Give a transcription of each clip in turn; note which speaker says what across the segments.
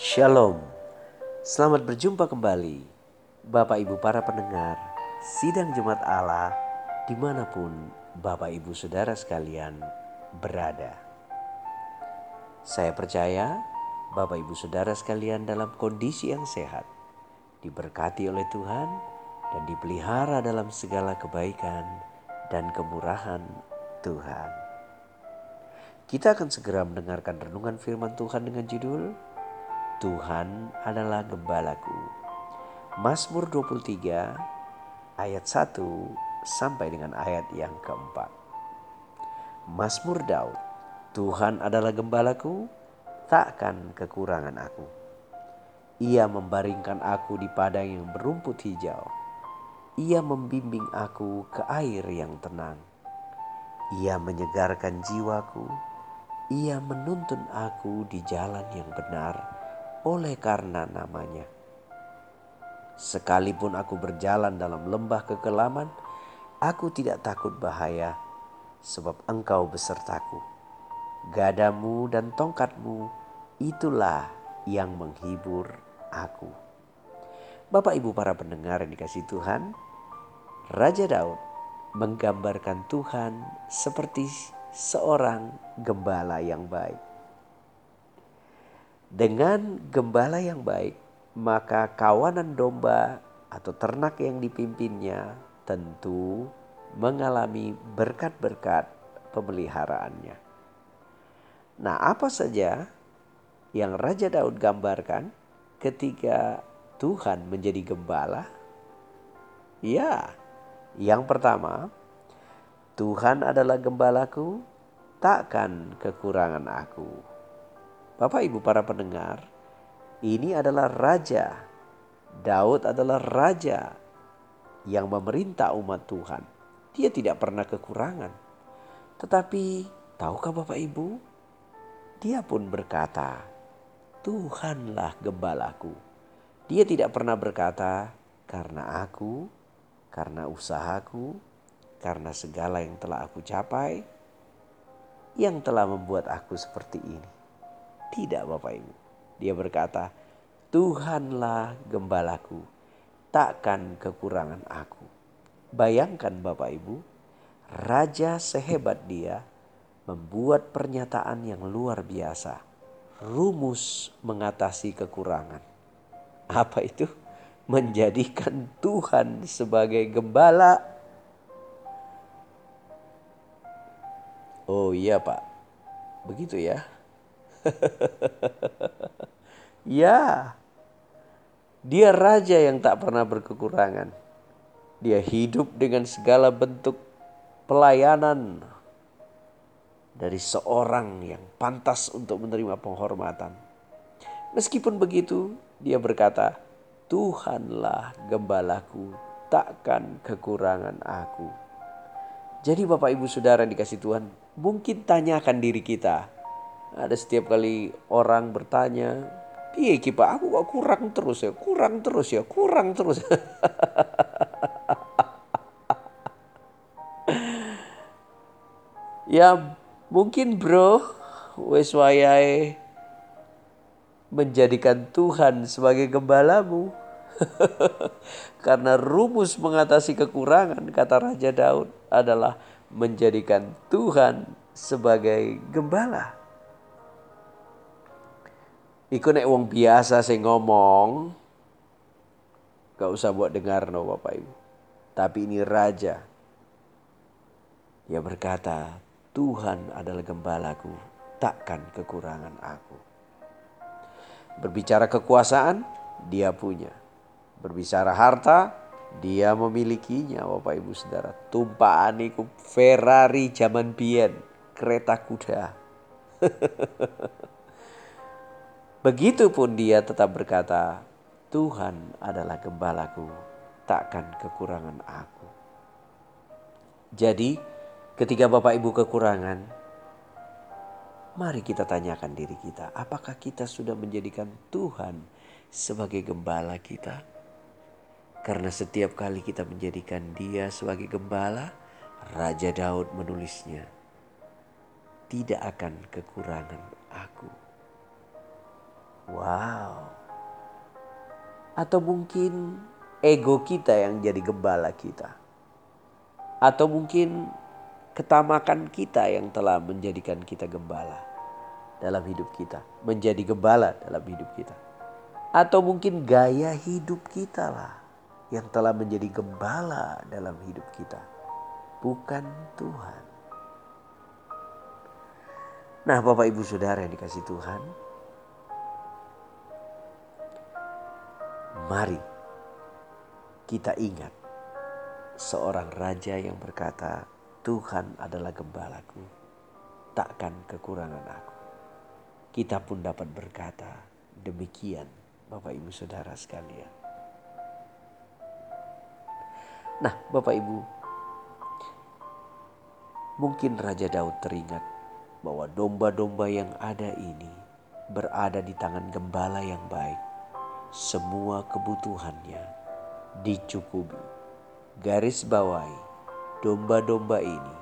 Speaker 1: Shalom, selamat berjumpa kembali Bapak Ibu para pendengar Sidang Jumat Allah di mana pun Bapak Ibu Saudara sekalian berada. Saya percaya Bapak Ibu Saudara sekalian dalam kondisi yang sehat, diberkati oleh Tuhan dan dipelihara dalam segala kebaikan dan kemurahan Tuhan. Kita akan segera mendengarkan renungan firman Tuhan dengan judul Tuhan adalah gembalaku. Mazmur 23 ayat 1 sampai dengan ayat yang keempat. Mazmur Daud, Tuhan adalah gembalaku, takkan kekurangan aku. Ia membaringkan aku di padang yang berumput hijau. Ia membimbing aku ke air yang tenang. Ia menyegarkan jiwaku ia menuntun aku di jalan yang benar oleh karena namanya. Sekalipun aku berjalan dalam lembah kekelaman, aku tidak takut bahaya, sebab engkau besertaku. Gadamu dan tongkatmu, itulah yang menghibur aku. Bapak ibu para pendengar yang dikasih Tuhan, Raja Daud menggambarkan Tuhan seperti seorang gembala yang baik. Dengan gembala yang baik, maka kawanan domba atau ternak yang dipimpinnya tentu mengalami berkat-berkat pemeliharaannya. Nah, apa saja yang Raja Daud gambarkan ketika Tuhan menjadi gembala? Ya, yang pertama, Tuhan adalah gembalaku, takkan kekurangan aku. Bapak Ibu para pendengar, ini adalah raja. Daud adalah raja yang memerintah umat Tuhan. Dia tidak pernah kekurangan. Tetapi tahukah Bapak Ibu? Dia pun berkata, Tuhanlah gembalaku. Dia tidak pernah berkata, karena aku, karena usahaku, karena segala yang telah aku capai, yang telah membuat aku seperti ini. Tidak Bapak Ibu. Dia berkata, Tuhanlah gembalaku, takkan kekurangan aku. Bayangkan Bapak Ibu, raja sehebat dia membuat pernyataan yang luar biasa. Rumus mengatasi kekurangan. Apa itu? Menjadikan Tuhan sebagai gembala Oh iya pak, begitu ya. ya, dia raja yang tak pernah berkekurangan. Dia hidup dengan segala bentuk pelayanan dari seorang yang pantas untuk menerima penghormatan. Meskipun begitu, dia berkata, "Tuhanlah gembalaku, takkan kekurangan aku." Jadi Bapak Ibu Saudara dikasih Tuhan, mungkin tanyakan diri kita. Ada setiap kali orang bertanya, Iya kipa aku kok kurang terus ya, kurang terus ya, kurang terus. ya mungkin bro, wes wayai menjadikan Tuhan sebagai gembalamu. Karena rumus mengatasi kekurangan, kata Raja Daud, adalah menjadikan Tuhan sebagai gembala. Iku nek wong biasa sing ngomong, gak usah buat dengar no Bapak Ibu. Tapi ini raja. Dia berkata, Tuhan adalah gembalaku, takkan kekurangan aku. Berbicara kekuasaan, dia punya. Berbicara harta, dia memilikinya Bapak Ibu Saudara. Tumpaan itu Ferrari zaman biyen, kereta kuda. Begitupun dia tetap berkata, Tuhan adalah gembalaku, takkan kekurangan aku. Jadi, ketika Bapak Ibu kekurangan, mari kita tanyakan diri kita, apakah kita sudah menjadikan Tuhan sebagai gembala kita? Karena setiap kali kita menjadikan dia sebagai gembala, Raja Daud menulisnya, tidak akan kekurangan aku. Wow. Atau mungkin ego kita yang jadi gembala kita. Atau mungkin ketamakan kita yang telah menjadikan kita gembala dalam hidup kita. Menjadi gembala dalam hidup kita. Atau mungkin gaya hidup kita lah yang telah menjadi gembala dalam hidup kita. Bukan Tuhan. Nah Bapak Ibu Saudara yang dikasih Tuhan. Mari kita ingat seorang raja yang berkata, Tuhan adalah gembalaku, takkan kekurangan aku. Kita pun dapat berkata, demikian Bapak Ibu Saudara sekalian. Nah Bapak Ibu, mungkin Raja Daud teringat bahwa domba-domba yang ada ini berada di tangan gembala yang baik. Semua kebutuhannya dicukupi. Garis bawahi, domba-domba ini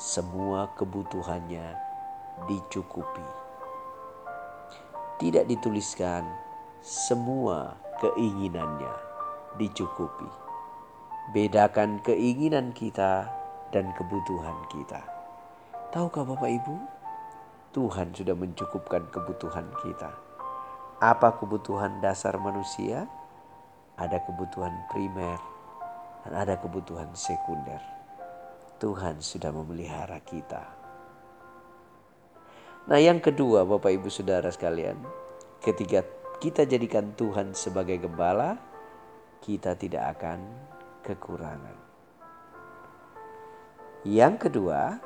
Speaker 1: semua kebutuhannya dicukupi. Tidak dituliskan semua keinginannya dicukupi. Bedakan keinginan kita dan kebutuhan kita. Tahukah Bapak Ibu? Tuhan sudah mencukupkan kebutuhan kita. Apa kebutuhan dasar manusia? ada kebutuhan primer dan ada kebutuhan sekunder. Tuhan sudah memelihara kita. Nah, yang kedua, Bapak Ibu Saudara sekalian, ketika kita jadikan Tuhan sebagai gembala, kita tidak akan kekurangan. Yang kedua,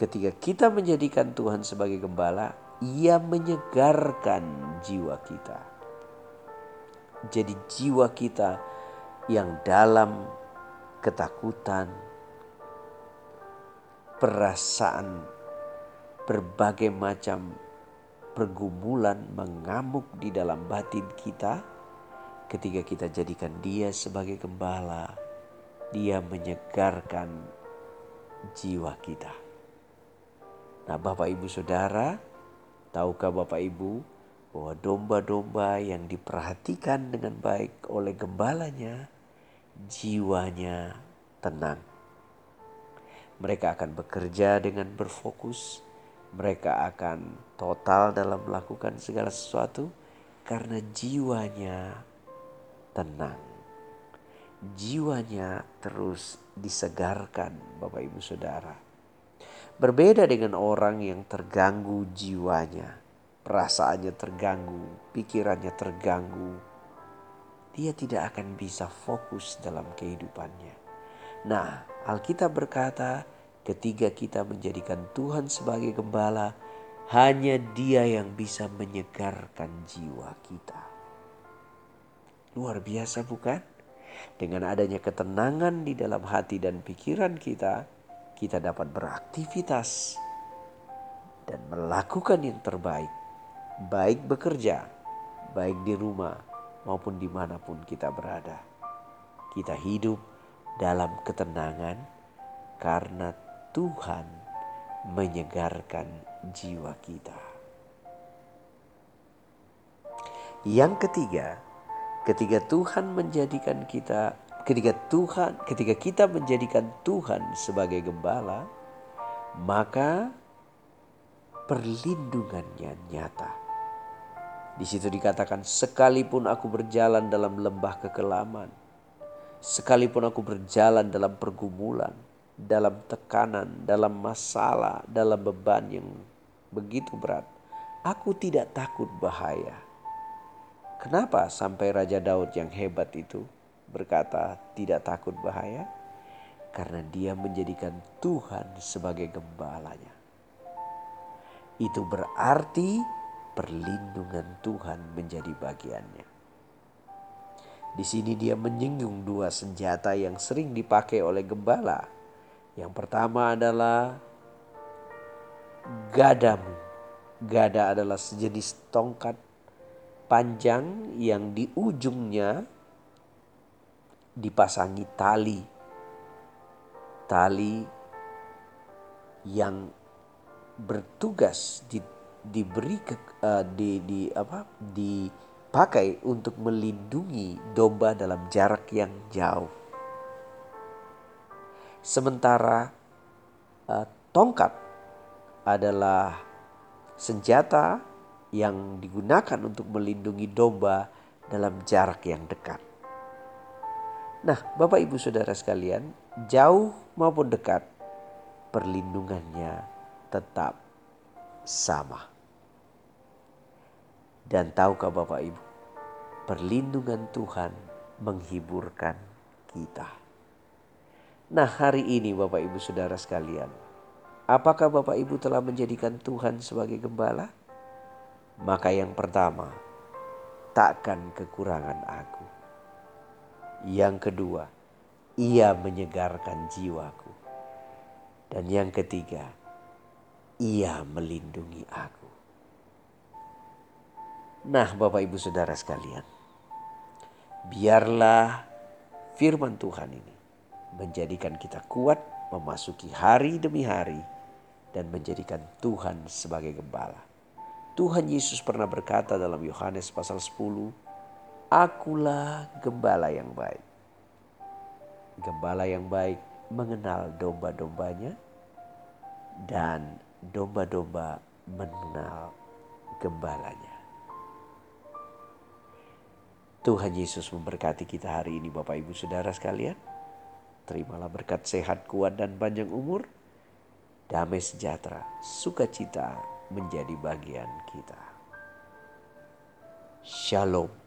Speaker 1: ketika kita menjadikan Tuhan sebagai gembala, Ia menyegarkan jiwa kita. Jadi jiwa kita yang dalam ketakutan, perasaan berbagai macam pergumulan mengamuk di dalam batin kita ketika kita jadikan dia sebagai gembala dia menyegarkan jiwa kita nah Bapak Ibu Saudara tahukah Bapak Ibu bahwa domba-domba yang diperhatikan dengan baik oleh gembalanya, jiwanya tenang. Mereka akan bekerja dengan berfokus, mereka akan total dalam melakukan segala sesuatu karena jiwanya tenang. Jiwanya terus disegarkan, Bapak Ibu Saudara. Berbeda dengan orang yang terganggu jiwanya perasaannya terganggu, pikirannya terganggu, dia tidak akan bisa fokus dalam kehidupannya. Nah, Alkitab berkata, ketika kita menjadikan Tuhan sebagai gembala, hanya Dia yang bisa menyegarkan jiwa kita. Luar biasa, bukan? Dengan adanya ketenangan di dalam hati dan pikiran kita, kita dapat beraktivitas dan melakukan yang terbaik baik bekerja, baik di rumah maupun di mana pun kita berada. Kita hidup dalam ketenangan karena Tuhan menyegarkan jiwa kita. Yang ketiga, ketika Tuhan menjadikan kita ketika Tuhan ketika kita menjadikan Tuhan sebagai gembala, maka perlindungannya nyata. Di situ dikatakan, sekalipun aku berjalan dalam lembah kekelaman, sekalipun aku berjalan dalam pergumulan, dalam tekanan, dalam masalah, dalam beban yang begitu berat, aku tidak takut bahaya. Kenapa sampai Raja Daud yang hebat itu berkata tidak takut bahaya? Karena dia menjadikan Tuhan sebagai gembalanya. Itu berarti perlindungan Tuhan menjadi bagiannya. Di sini dia menyinggung dua senjata yang sering dipakai oleh gembala. Yang pertama adalah gadamu. Gada adalah sejenis tongkat panjang yang di ujungnya dipasangi tali. Tali yang bertugas di diberi ke, uh, di, di apa dipakai untuk melindungi domba dalam jarak yang jauh. Sementara uh, tongkat adalah senjata yang digunakan untuk melindungi domba dalam jarak yang dekat. Nah, Bapak Ibu Saudara sekalian, jauh maupun dekat, perlindungannya tetap sama. Dan tahukah Bapak Ibu, perlindungan Tuhan menghiburkan kita. Nah, hari ini Bapak Ibu Saudara sekalian, apakah Bapak Ibu telah menjadikan Tuhan sebagai gembala? Maka yang pertama, takkan kekurangan aku. Yang kedua, ia menyegarkan jiwaku. Dan yang ketiga, ia melindungi aku. Nah, Bapak Ibu Saudara sekalian, biarlah firman Tuhan ini menjadikan kita kuat memasuki hari demi hari dan menjadikan Tuhan sebagai gembala. Tuhan Yesus pernah berkata dalam Yohanes pasal 10, Akulah gembala yang baik. Gembala yang baik mengenal domba-dombanya dan domba-domba mengenal gembalanya. Tuhan Yesus memberkati kita hari ini Bapak Ibu Saudara sekalian. Terimalah berkat sehat, kuat dan panjang umur. Damai sejahtera, sukacita menjadi bagian kita. Shalom.